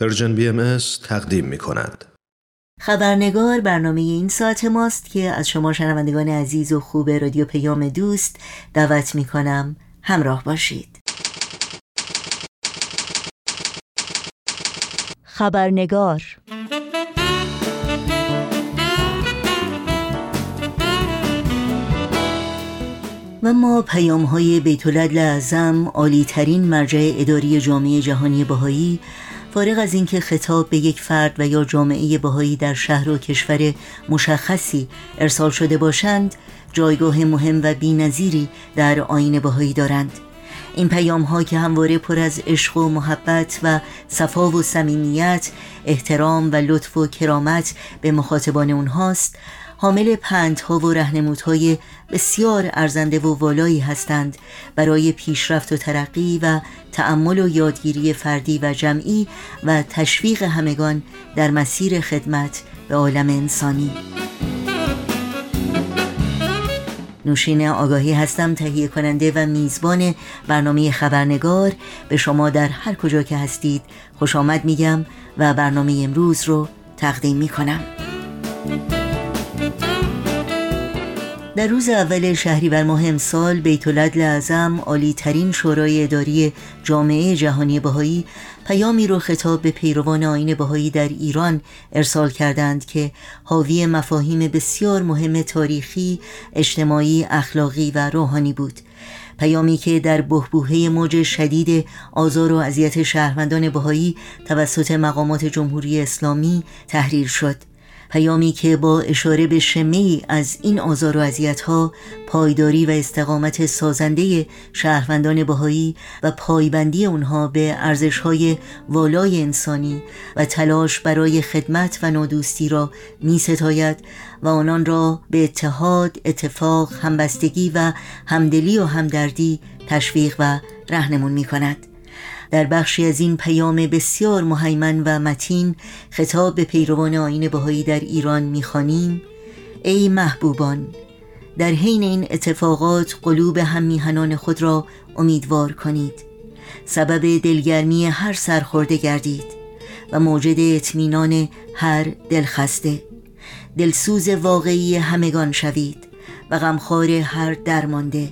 پرژن بی ام تقدیم می کند. خبرنگار برنامه این ساعت ماست که از شما شنوندگان عزیز و خوب رادیو پیام دوست دعوت می کنم همراه باشید. خبرنگار و ما پیام های بیت اعظم عالی ترین مرجع اداری جامعه جهانی بهایی فارغ از اینکه خطاب به یک فرد و یا جامعه بهایی در شهر و کشور مشخصی ارسال شده باشند جایگاه مهم و بینظیری در آین بهایی دارند. این پیام ها که همواره پر از عشق و محبت و صفا و صمیمیت احترام و لطف و کرامت به مخاطبان اونهاست حامل پندها و رهنمودهای بسیار ارزنده و والایی هستند. برای پیشرفت و ترقی و تأمل و یادگیری فردی و جمعی و تشویق همگان در مسیر خدمت به عالم انسانی. نوشین آگاهی هستم تهیه کننده و میزبان برنامه خبرنگار. به شما در هر کجا که هستید خوش آمد میگم و برنامه امروز رو تقدیم می‌کنم. در روز اول شهریور ماه امسال بیت العدل اعظم عالی ترین شورای اداری جامعه جهانی بهایی پیامی رو خطاب به پیروان آین بهایی در ایران ارسال کردند که حاوی مفاهیم بسیار مهم تاریخی، اجتماعی، اخلاقی و روحانی بود. پیامی که در بهبوهه موج شدید آزار و اذیت شهروندان بهایی توسط مقامات جمهوری اسلامی تحریر شد پیامی که با اشاره به شمی از این آزار و ها پایداری و استقامت سازنده شهروندان بهایی و پایبندی اونها به های والای انسانی و تلاش برای خدمت و نادوستی را می ستاید و آنان را به اتحاد، اتفاق، همبستگی و همدلی و همدردی تشویق و رهنمون می کند. در بخشی از این پیام بسیار مهیمن و متین خطاب به پیروان آین بهایی در ایران می‌خوانیم. ای محبوبان در حین این اتفاقات قلوب هم میهنان خود را امیدوار کنید. سبب دلگرمی هر سرخورده گردید و موجد اطمینان هر دلخسته. دلسوز واقعی همگان شوید و غمخوار هر درمانده.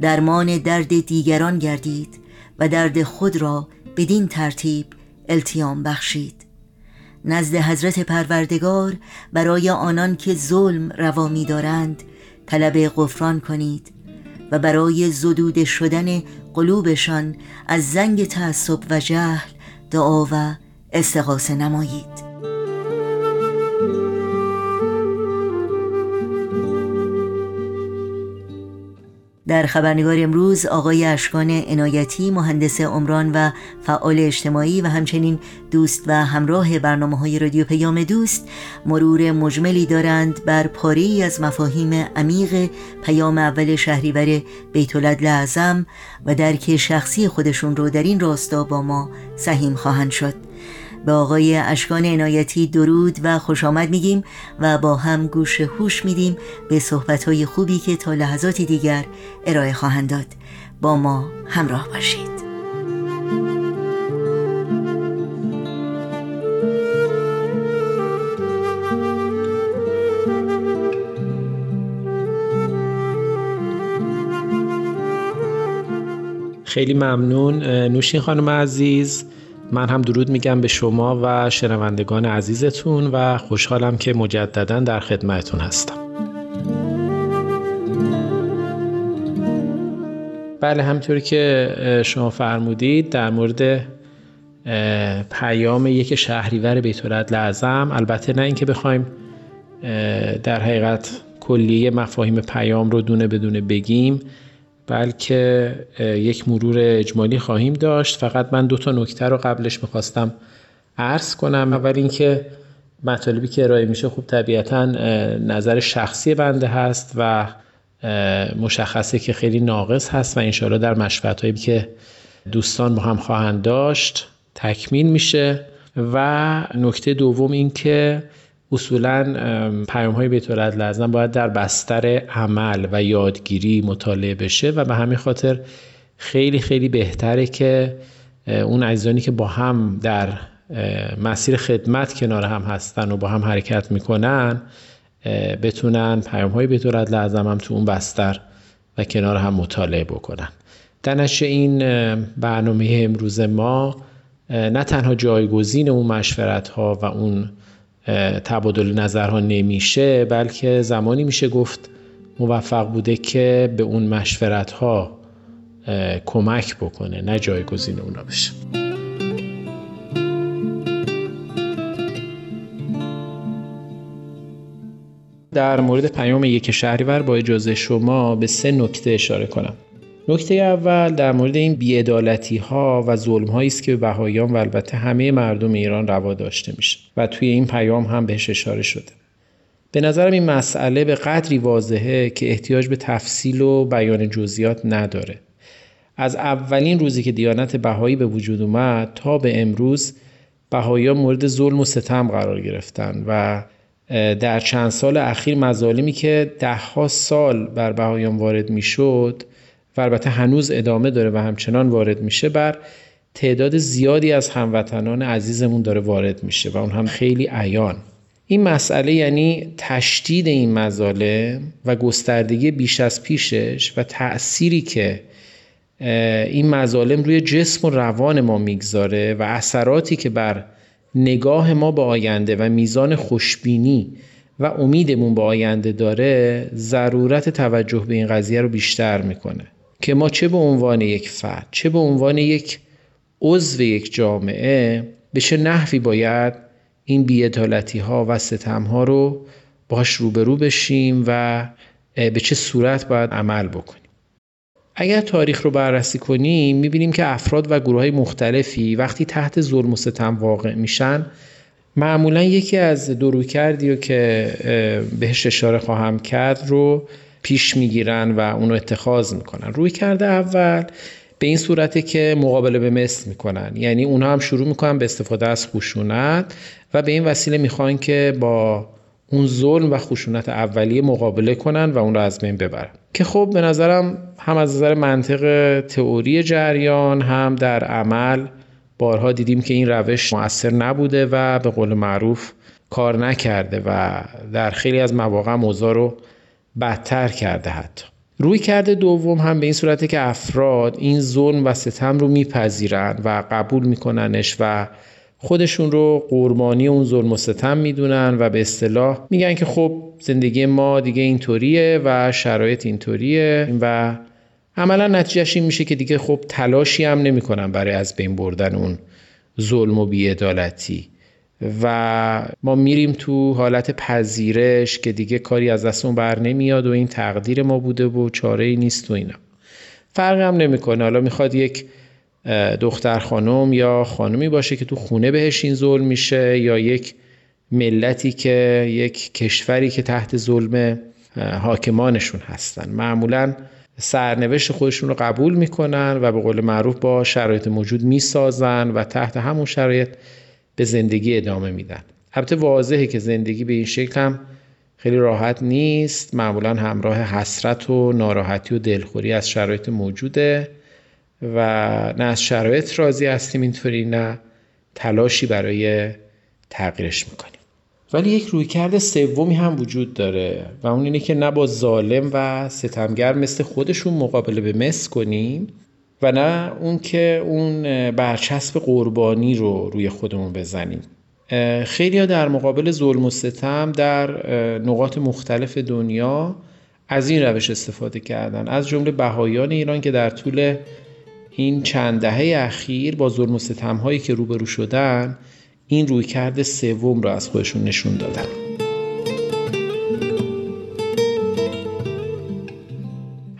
درمان درد دیگران گردید و درد خود را بدین ترتیب التیام بخشید. نزد حضرت پروردگار برای آنان که ظلم روا می دارند طلب غفران کنید و برای زدود شدن قلوبشان از زنگ تعصب و جهل دعا و استغاثه نمایید. در خبرنگار امروز آقای اشکان عنایتی مهندس عمران و فعال اجتماعی و همچنین دوست و همراه برنامه های رادیو پیام دوست مرور مجملی دارند بر پاری از مفاهیم عمیق پیام اول شهریور بیت اعظم و درک شخصی خودشون رو در این راستا با ما سهیم خواهند شد. به آقای اشکان عنایتی درود و خوش آمد میگیم و با هم گوش هوش میدیم به صحبتهای خوبی که تا لحظاتی دیگر ارائه خواهند داد. با ما همراه باشید. خیلی ممنون. نوشین خانم عزیز. من هم درود میگم به شما و شنوندگان عزیزتون و خوشحالم که مجددا در خدمتتون هستم. بله همطوری که شما فرمودید در مورد پیام یک شهریور بیت اعظم البته نه اینکه بخوایم در حقیقت کلیه مفاهیم پیام رو دونه بدونه بگیم. بلکه یک مرور اجمالی خواهیم داشت. فقط من دو تا نکته رو قبلش می‌خواستم عرض کنم. اول اینکه مطالبی که ارائه میشه خوب طبیعتا نظر شخصی بنده هست و مشخصه که خیلی ناقص هست و انشاءالله در مشفت هایی که دوستان با هم خواهند داشت تکمیل میشه. و نکته دوم این که اصولا پیام های بیت لازم باید در بستر عمل و یادگیری مطالعه بشه و به همین خاطر خیلی خیلی بهتره که اون عزیزانی که با هم در مسیر خدمت کنار هم هستن و با هم حرکت می‌کنن بتونن پیام های طورت لازم هم تو اون بستر و کنار هم مطالعه بکنن. در این برنامه امروز ما نه تنها جایگزین اون مشورت ها و اون تبادل نظرها نمیشه بلکه زمانی میشه گفت موفق بوده که به اون مشورت ها کمک بکنه نه جایگزین اونا بشه. در مورد پیام یک شهریور با اجازه شما به سه نکته اشاره کنم. نکته اول در مورد این بیعدالتی ها و ظلم هایی است که به و البته همه مردم ایران روا داشته میشه و توی این پیام هم بهش اشاره شده. به نظرم این مسئله به قدری واضحه که احتیاج به تفصیل و بیان جزئیات نداره. از اولین روزی که دیانت بهایی به وجود اومد تا به امروز بهاییان مورد ظلم و ستم قرار گرفتن و در چند سال اخیر مظالمی که دهها سال بر بهایان وارد می‌شد و البته هنوز ادامه داره و همچنان وارد میشه بر تعداد زیادی از هموطنان عزیزمون داره وارد میشه و اون هم خیلی عیان. این مسئله یعنی تشدید این مظالم و گستردگی بیش از پیشش و تأثیری که این مظالم روی جسم و روان ما می‌گذاره و اثراتی که بر نگاه ما به آینده و میزان خوشبینی و امیدمون به آینده داره ضرورت توجه به این قضیه رو بیشتر می‌کنه. که ما چه به عنوان یک فرد چه به عنوان یک عضو یک جامعه به چه نحوی باید این بیعدالتی ها و ستم ها رو باش روبرو بشیم و به چه صورت باید عمل بکنیم. اگر تاریخ رو بررسی کنیم می‌بینیم که افراد و گروه های مختلفی وقتی تحت ظلم و ستم واقع میشن معمولا یکی از دورو کردی رو که بهش اشاره خواهم کرد رو پیش می‌گیرن و اونو اتخاذ می‌کنن. روی کرده اول به این صورته که مقابله به مثل می‌کنن. یعنی اونها هم شروع می‌کنن به استفاده از خشونت و به این وسیله می‌خوان که با اون ظلم و خشونت اولیه مقابله کنن و اون رو از بین ببرن. که خب به نظرم هم از نظر منطق تئوری جریان هم در عمل بارها دیدیم که این روش مؤثر نبوده و به قول معروف کار نکرده و در خیلی از مواقع موضوع رو بدتر کرده حتی. روی کرده دوم هم به این صورته که افراد این ظلم و ستم رو میپذیرن و قبول میکننش و خودشون رو قربانی اون ظلم و ستم می‌دونن و به اصطلاح میگن که خب زندگی ما دیگه اینطوریه و شرایط اینطوریه و عملا نتیجهش این میشه که دیگه خب تلاشی هم نمی‌کنن برای از بین بردن اون ظلم و بیعدالتی. و ما میریم تو حالت پذیرش که دیگه کاری از دستمون بر نمیاد و این تقدیر ما بوده و چاره ای نیست و اینا. فرق هم نمی‌کنه. حالا می‌خواد یک دختر خانم یا خانمی باشه که تو خونه بهش این ظلم میشه یا یک ملتی که یک کشوری که تحت ظلم حاکمانشون هستن. معمولا سرنوشت خودشون رو قبول می‌کنن و به قول معروف با شرایط موجود می‌سازن و تحت همون شرایط به زندگی ادامه میدن. البته واضحه که زندگی به این شکل هم خیلی راحت نیست. معمولا همراه حسرت و ناراحتی و دلخوری از شرایط موجوده و نه از شرایط راضی هستیم اینطوری نه تلاشی برای تغییرش می‌کنیم. ولی یک رویکرد سومی هم وجود داره و اون اینه که نه با ظالم و ستمگر مثل خودشون مقابله به مس کنیم و نه اون که اون برچسب قربانی رو روی خودمون بزنیم. خیلی در مقابل ظلم و ستم در نقاط مختلف دنیا از این روش استفاده کردن. از جمله بهایان ایران که در طول این چند دهه اخیر با ظلم و ستم هایی که روبرو شدن این رویکرد سوم را از خودشون نشون دادن.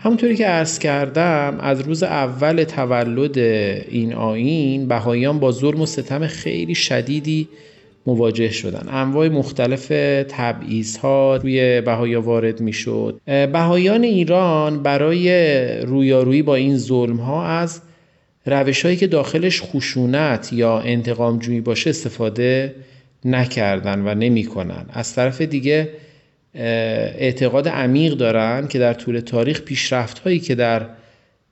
همونطوری که عرض کردم از روز اول تولد این آین بهاییان با ظلم و ستم خیلی شدیدی مواجه شدن. انواع مختلف تبعیض ها روی بهایا وارد می‌شد. بهایان ایران برای رویارویی با این ظلم ها از روش هایی که داخلش خشونت یا انتقام جویی باشه استفاده نکردن و نمی‌کنن. از طرف دیگه اعتقاد عمیق دارن که در طول تاریخ پیشرفت هایی که در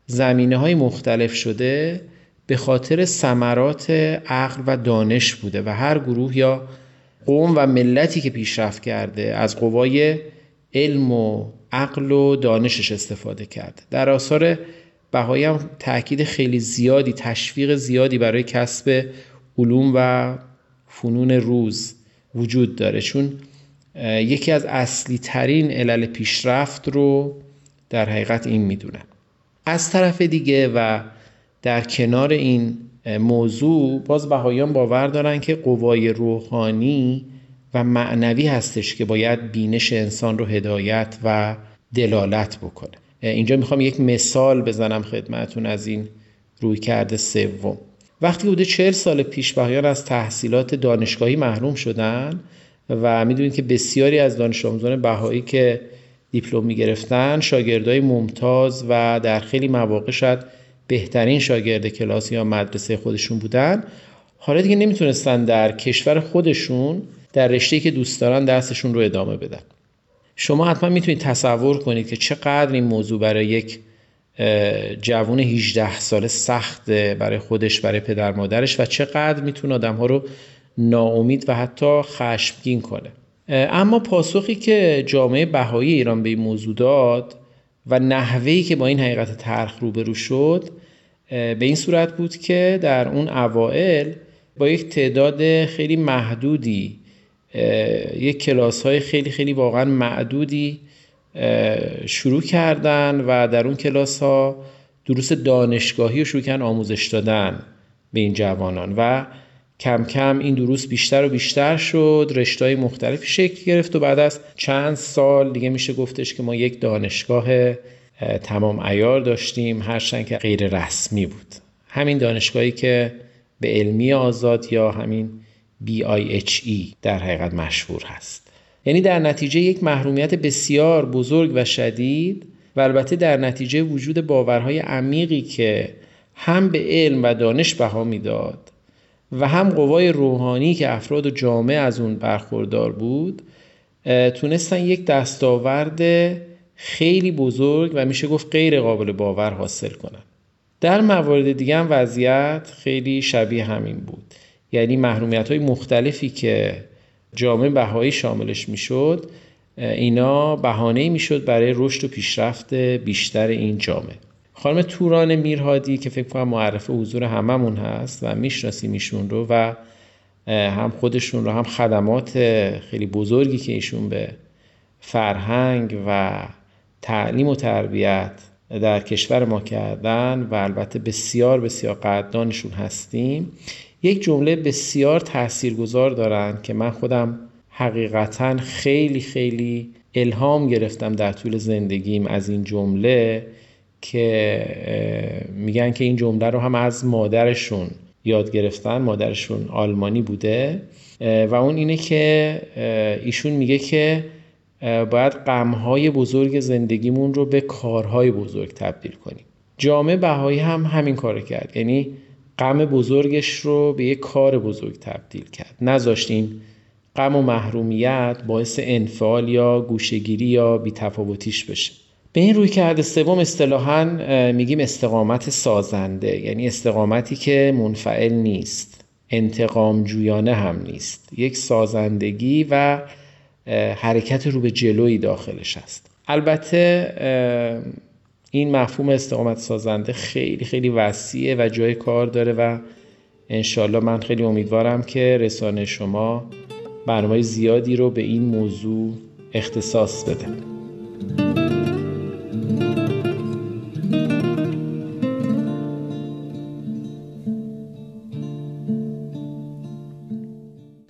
زمینه های مختلف شده به خاطر ثمرات عقل و دانش بوده و هر گروه یا قوم و ملتی که پیشرفت کرده از قوای علم و عقل و دانشش استفاده کرده. در آثار بهایی هم تاکید خیلی زیادی تشویق زیادی برای کسب علوم و فنون روز وجود داره. چون یکی از اصلی ترین علل پیشرفت رو در حقیقت این می‌دونن از طرف دیگه و در کنار این موضوع باز بهاییان باور دارن که قوای روحانی و معنوی هستش که باید بینش انسان رو هدایت و دلالت بکنه. اینجا می‌خوام یک مثال بزنم خدمتون از این روی کرده سوم. وقتی بوده چهل سال پیش بهایان از تحصیلات دانشگاهی محروم شدن و می‌دونید که بسیاری از دانش آموزان بهایی که دیپلم می‌گرفتن شاگردای ممتاز و در خیلی مواقع شاید بهترین شاگرد کلاس یا مدرسه خودشون بودن. حالا دیگه نمی‌تونستن در کشور خودشون در رشته که دوست دارن درسشون رو ادامه بدن. شما حتما می‌تونید تصور کنید که چقدر این موضوع برای یک جوون 18 ساله سخت برای خودش برای پدر مادرش و چقدر می‌تونه آدم ها رو ناامید و حتی خشمگین کنه. اما پاسخی که جامعه بهایی ایران به این موضوع داد و نحوهی که با این حقیقت ترخ روبرو شد به این صورت بود که در اون اوائل با یک تعداد خیلی محدودی یک کلاس های خیلی خیلی واقعا معدودی شروع کردن و در اون کلاس ها دروس دانشگاهی رو شروع کردن آموزش دادن به این جوانان. و کم کم این دروس بیشتر و بیشتر شد. رشتهای مختلفی شکل گرفت و بعد از چند سال دیگه میشه گفتش که ما یک دانشگاه تمام ایار داشتیم هرچند که غیر رسمی بود. همین دانشگاهی که به علمی آزاد یا همین BIHE در حقیقت مشهور هست. یعنی در نتیجه یک محرومیت بسیار بزرگ و شدید و البته در نتیجه وجود باورهای عمیقی که هم به علم و دانش بها می‌داد و هم قوای روحانی که افراد و جامعه از اون برخوردار بود تونستن یک دستاورد خیلی بزرگ و میشه گفت غیر قابل باور حاصل کنن. در موارد دیگه هم وضعیت خیلی شبیه همین بود. یعنی محرومیت های مختلفی که جامعه بهایی شاملش می‌شد اینا بهانه می‌شد برای رشد و پیشرفت بیشتر این جامعه. خانم توران میرهادی که فکر کنم معرف حضور هممون هست و می‌شناسیم ایشون رو و هم خودشون رو هم خدمات خیلی بزرگی که ایشون به فرهنگ و تعلیم و تربیت در کشور ما کردن و البته بسیار بسیار قدردانشون هستیم. یک جمله بسیار تاثیرگذار دارن که من خودم حقیقتا خیلی خیلی الهام گرفتم در طول زندگیم از این جمله. که میگن که این جمله رو هم از مادرشون یاد گرفتن. مادرشون آلمانی بوده. و اون اینه که ایشون میگه که باید غمهای بزرگ زندگیمون رو به کارهای بزرگ تبدیل کنیم. جامعه بهایی هم همین کار کرد. یعنی غم بزرگش رو به یک کار بزرگ تبدیل کرد. نذاشتیم غم و محرومیت باعث انفعال یا گوشگیری یا بیتفاوتیش بشه. به این روی کرده سوم اصطلاحا میگیم استقامت سازنده یعنی استقامتی که منفعل نیست انتقام جویانه هم نیست. یک سازندگی و حرکت رو به جلوی داخلش هست. البته این مفهوم استقامت سازنده خیلی خیلی وسیعه و جای کار داره و انشالله من خیلی امیدوارم که رسانه شما برنامه زیادی رو به این موضوع اختصاص بده.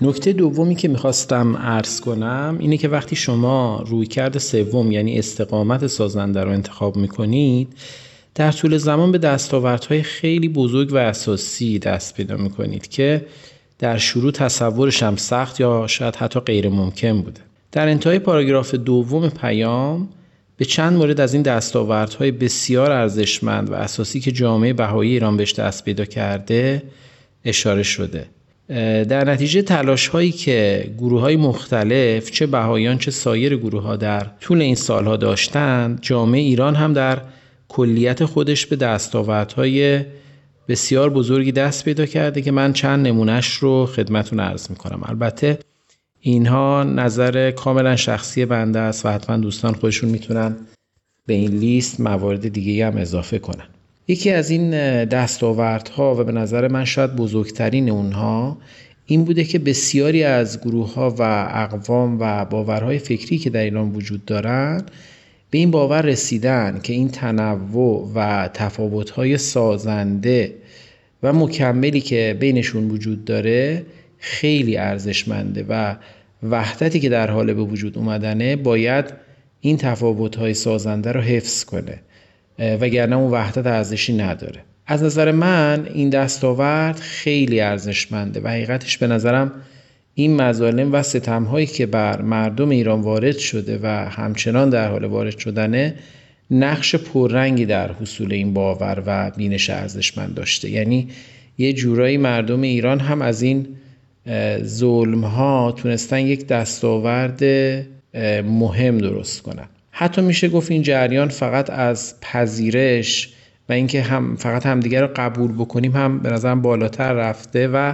نکته دومی که می‌خواستم عرض کنم اینه که وقتی شما رویکرد سوم یعنی استقامت سازنده رو انتخاب می‌کنید در طول زمان به دستاوردهای خیلی بزرگ و اساسی دست پیدا می‌کنید که در شروع تصورش هم سخت یا شاید حتی غیر ممکن بوده. در انتهای پاراگراف دوم پیام به چند مورد از این دستاوردهای بسیار ارزشمند و اساسی که جامعه بهایی ایران بهش دست پیدا کرده اشاره شده. در نتیجه تلاش هایی که گروه های مختلف چه بهایان چه سایر گروه ها در طول این سالها داشتند جامعه ایران هم در کلیت خودش به دستاوردهای بسیار بزرگی دست پیدا کرده که من چند نمونهش رو خدمتون عرض می‌کنم. البته اینها نظر کاملا شخصی بنده است و حتما دوستان خودشون می‌تونن به این لیست موارد دیگه هم اضافه کنن. یکی از این دستاوردها و به نظر من شاید بزرگترین اونها این بوده که بسیاری از گروه ها و اقوام و باورهای فکری که در ایران وجود دارند به این باور رسیدن که این تنوع و تفاوت‌های سازنده و مکملی که بینشون وجود داره خیلی ارزشمنده و وحدتی که در حال به وجود اومدنه باید این تفاوت‌های سازنده رو حفظ کنه. وگرنه اون وحدت ارزشی نداره. از نظر من این دستاورد خیلی ارزشمنده و حقیقتش به نظرم این مظالم و ستمهایی که بر مردم ایران وارد شده و همچنان در حال وارد شدنه نقش پررنگی در حصول این باور و بینش ارزشمند داشته. یعنی یه جورایی مردم ایران هم از این ظلم ها تونستن یک دستاورد مهم درست کنن. حتی میشه گفت این جریان فقط از پذیرش و اینکه هم فقط همدیگر رو قبول بکنیم هم به نظرم بالاتر رفته و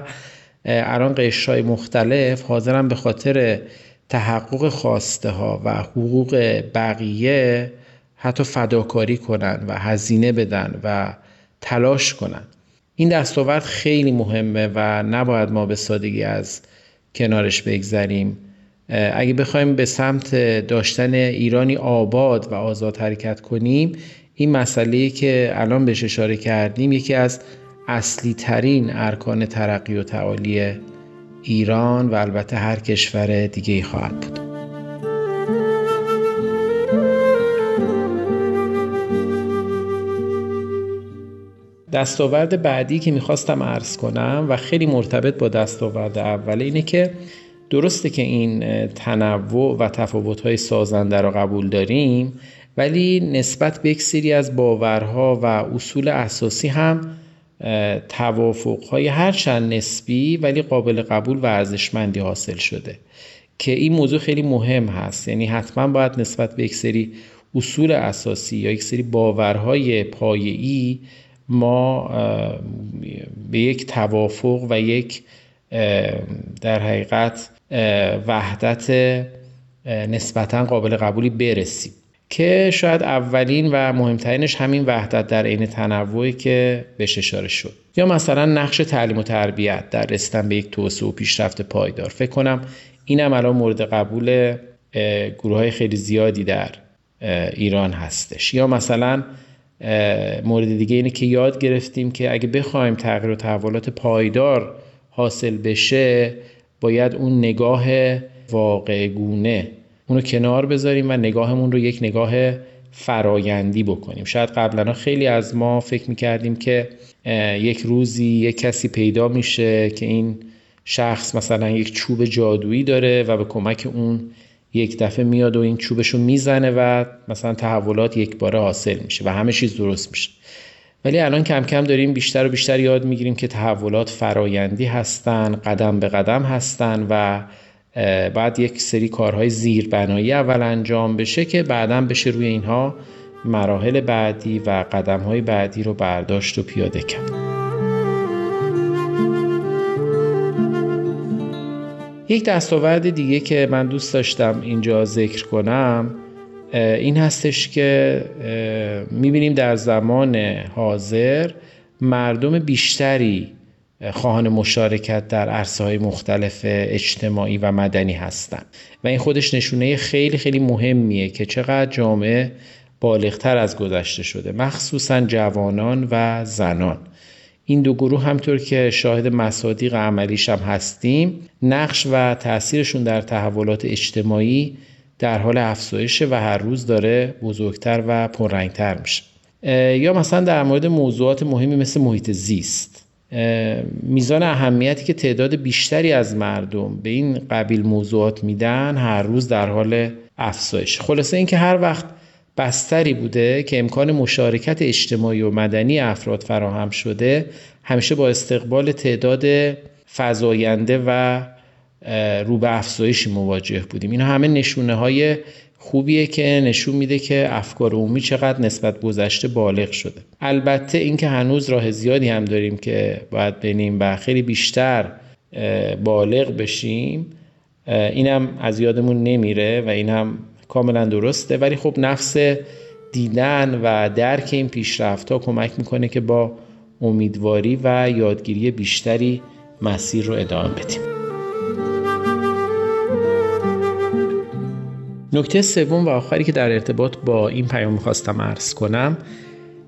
الان قشرهای مختلف حاضرن به خاطر تحقق خواسته ها و حقوق بقیه حتی فداکاری کنن و هزینه بدن و تلاش کنن. این دستاورد خیلی مهمه و نباید ما به سادگی از کنارش بگذریم. اگه بخوایم به سمت داشتن ایرانی آباد و آزاد حرکت کنیم این مسئله که الان بهش اشاره کردیم یکی از اصلی ترین ارکان ترقی و تعالی ایران و البته هر کشور دیگه ای خواهد بود. دستاورد بعدی که می‌خواستم عرض کنم و خیلی مرتبط با دستاورد اوله اینه که درسته که این تنوع و تفاوت‌های سازنده رو قبول داریم ولی نسبت به یک سری از باورها و اصول اساسی هم توافقهای هرچند نسبی ولی قابل قبول و ارزشمندی حاصل شده. که این موضوع خیلی مهم هست. یعنی حتما باید نسبت به یک سری اصول اساسی یا یک سری باورهای پایه‌ای ما به یک توافق و یک در حقیقت وحدت نسبتا قابل قبولی برسیم. که شاید اولین و مهمترینش همین وحدت در عین تنوعی که بهش اشاره شد. یا مثلا نقش تعلیم و تربیت در رسیدن به یک توسعه و پیشرفت پایدار. فکر کنم اینم الان مورد قبول گروه های خیلی زیادی در ایران هستش. یا مثلا مورد دیگه اینه که یاد گرفتیم که اگه بخوایم تغییر و تحولات پایدار حاصل بشه باید اون نگاه واقع گونه اونو کنار بذاریم و نگاهمون رو یک نگاه فرایندی بکنیم. شاید قبلا خیلی از ما فکر می‌کردیم که یک روزی یک کسی پیدا میشه که این شخص مثلا یک چوب جادویی داره و به کمک اون یک دفعه میاد و این چوبش رو می‌زنه و مثلا تحولات یک باره حاصل میشه و همه چیز درست میشه. ولی الان کم کم داریم بیشتر و بیشتر یاد می‌گیریم که تحولات فرایندی هستن قدم به قدم هستن و بعد یک سری کارهای زیربنایی اول انجام بشه که بعدا بشه روی اینها مراحل بعدی و قدمهای بعدی رو برداشت و پیاده کرد. یک دستاورد دیگه که من دوست داشتم اینجا ذکر کنم این هستش که می‌بینیم در زمان حاضر مردم بیشتری خواهان مشارکت در عرصه های مختلف اجتماعی و مدنی هستند و این خودش نشونه خیلی خیلی مهمیه که چقدر جامعه بالغتر از گذشته شده مخصوصا جوانان و زنان. این دو گروه همطور که شاهد مصادیق عملیش هم هستیم نقش و تاثیرشون در تحولات اجتماعی در حال افزایش و هر روز داره بزرگتر و پررنگتر میشه. یا مثلا در مورد موضوعات مهمی مثل محیط زیست. میزان اهمیتی که تعداد بیشتری از مردم به این قبیل موضوعات میدن هر روز در حال افزایش. خلاصه اینکه هر وقت بستری بوده که امکان مشارکت اجتماعی و مدنی افراد فراهم شده همیشه با استقبال تعداد فزاینده و رو به افزایشی مواجه بودیم. این همه نشونه های خوبیه که نشون میده که افکار عمومی چقدر نسبت گذشته بالغ شده. البته اینکه هنوز راه زیادی هم داریم که باید بینیم و خیلی بیشتر بالغ بشیم اینم از یادمون نمیره و این هم کاملا درسته. ولی خب نفس دیدن و درک این پیشرفت ها کمک می‌کنه که با امیدواری و یادگیری بیشتری مسیر رو ادامه بدیم. نکته سوم و آخری که در ارتباط با این پیام خواستم عرض کنم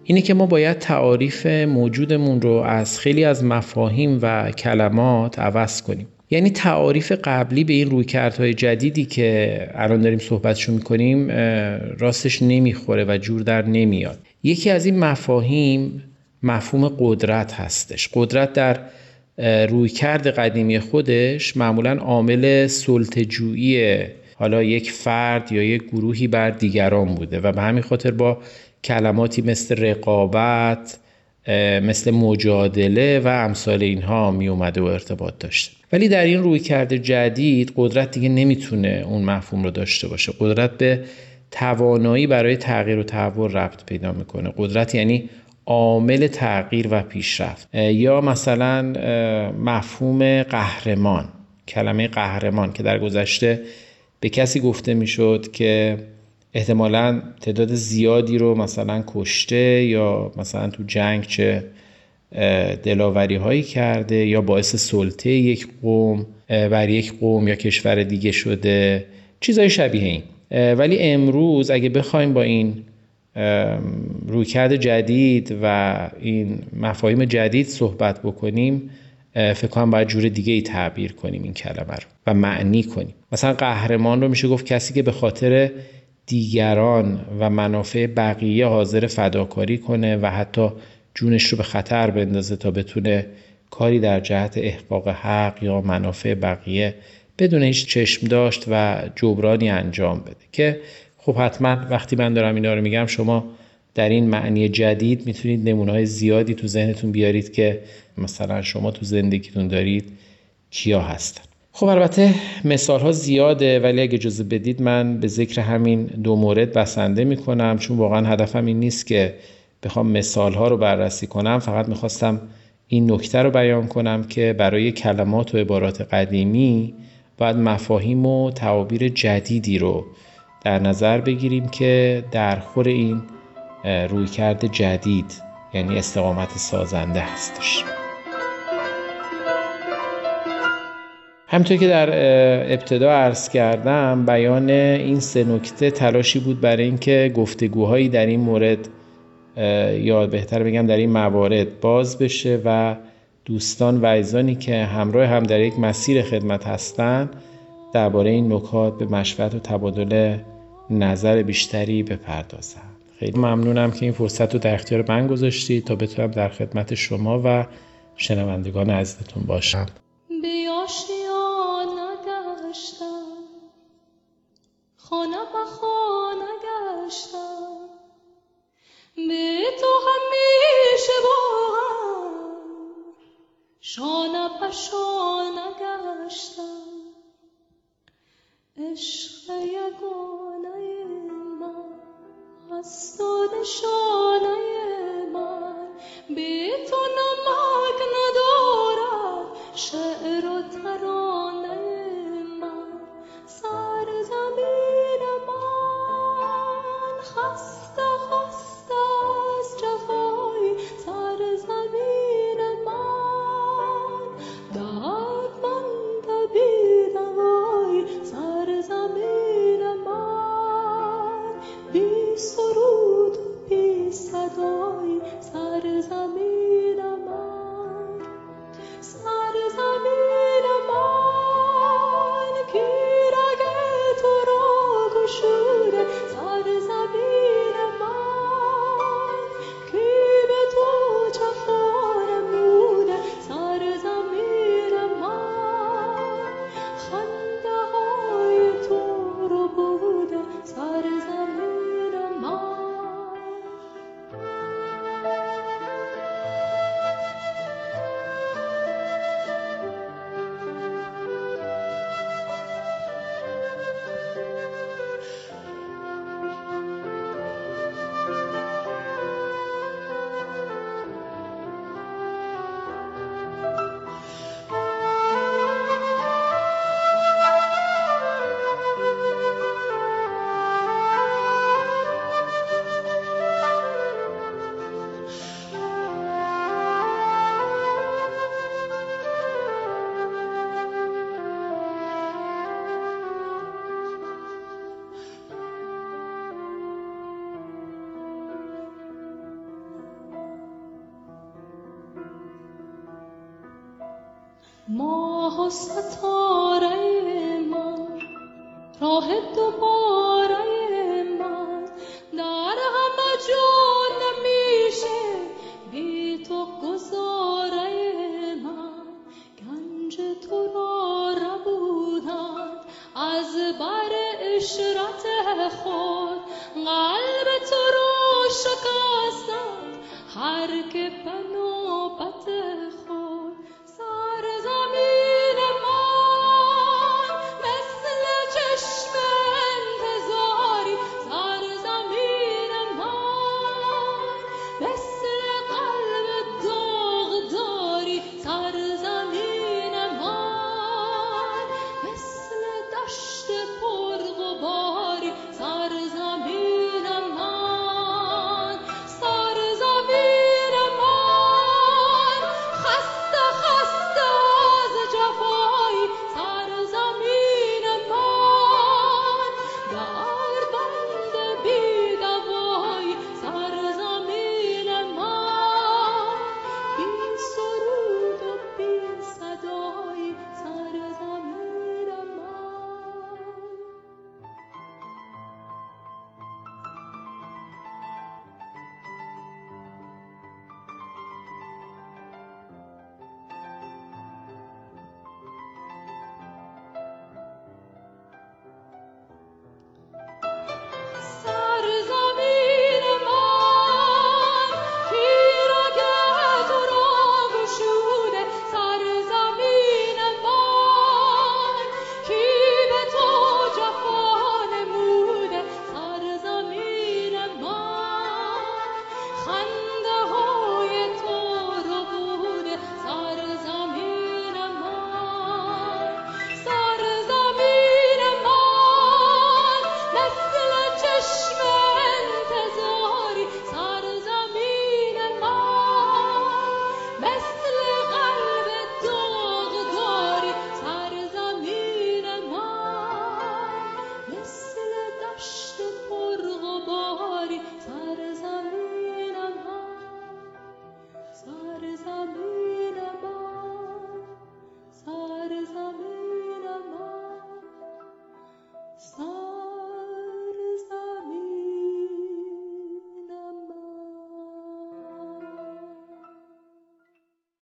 اینه که ما باید تعاریف موجودمون رو از خیلی از مفاهیم و کلمات عوض کنیم. یعنی تعاریف قبلی به این رویکردهای جدیدی که الان داریم صحبتشو می‌کنیم راستش نمی‌خوره و جور در نمیاد. یکی از این مفاهیم مفهوم قدرت هستش. قدرت در رویکرد قدیمی خودش معمولا عامل سلطجویی حالا یک فرد یا یک گروهی بر دیگران بوده و به همین خاطر با کلماتی مثل رقابت مثل مجادله و امثال اینها می اومده و ارتباط داشته. ولی در این روی کرده جدید قدرت دیگه نمی‌تونه اون مفهوم رو داشته باشه. قدرت به توانایی برای تغییر و تحول ربط پیدا می‌کنه. قدرت یعنی عامل تغییر و پیشرفت. یا مثلا مفهوم قهرمان کلمه قهرمان که در گذشته به کسی گفته می‌شد که احتمالا تعداد زیادی رو مثلا کشته یا مثلا تو جنگ چه دلاوری هایی کرده یا باعث سلطه یک قوم بر یک قوم یا کشور دیگه شده. چیزای شبیه این. ولی امروز اگه بخوایم با این رویکرد جدید و این مفاهیم جدید صحبت بکنیم فکر کنم باید جور دیگه ای تعبیر کنیم این کلمه رو و معنی کنیم. مثلا قهرمان رو میشه گفت کسی که به خاطر دیگران و منافع بقیه حاضر فداکاری کنه و حتی جونش رو به خطر بندازه تا بتونه کاری در جهت احقاق حق یا منافع بقیه بدون هیچ چشم داشت و جبرانی انجام بده. که خب حتما وقتی من دارم اینا رو میگم شما در این معنی جدید می‌تونید نمونه زیادی تو ذهنتون بیارید که مثلا شما تو زندگیتون دارید کیا هستن. خب البته مثال ها زیاده ولی اگه اجازه بدید من به ذکر همین دو مورد بسنده می‌کنم چون واقعا هدفم این نیست که بخوام مثال ها رو بررسی کنم. فقط می‌خواستم این نکته رو بیان کنم که برای کلمات و عبارات قدیمی باید مفاهیم و تعابیر جدیدی رو در نظر بگیریم که در خور این رویکرد جدید یعنی استقامت سازنده هستش. همطور که در ابتدا عرض کردم بیان این سه نکته تلاشی بود برای اینکه گفتگوهایی در این مورد یا بهتر بگم در این موارد باز بشه و دوستان و عزیزانی که همراه هم در یک مسیر خدمت هستند درباره این نکات به مشورت و تبادل نظر بیشتری بپردازند. خیلی ممنونم که این فرصت رو در اختیار من گذاشتید تا بتونم در خدمت شما و شنوندگان عزیزتون باشم. خانه به خانه گشتم. به تو همیشه با شانه به شانه گشتم. عشق یگانه شعر ماه و ستاره من راه دوباره من در همه جا نمیشه بی تو گذاره من گنج تو را ربودن از بر اشرت خود.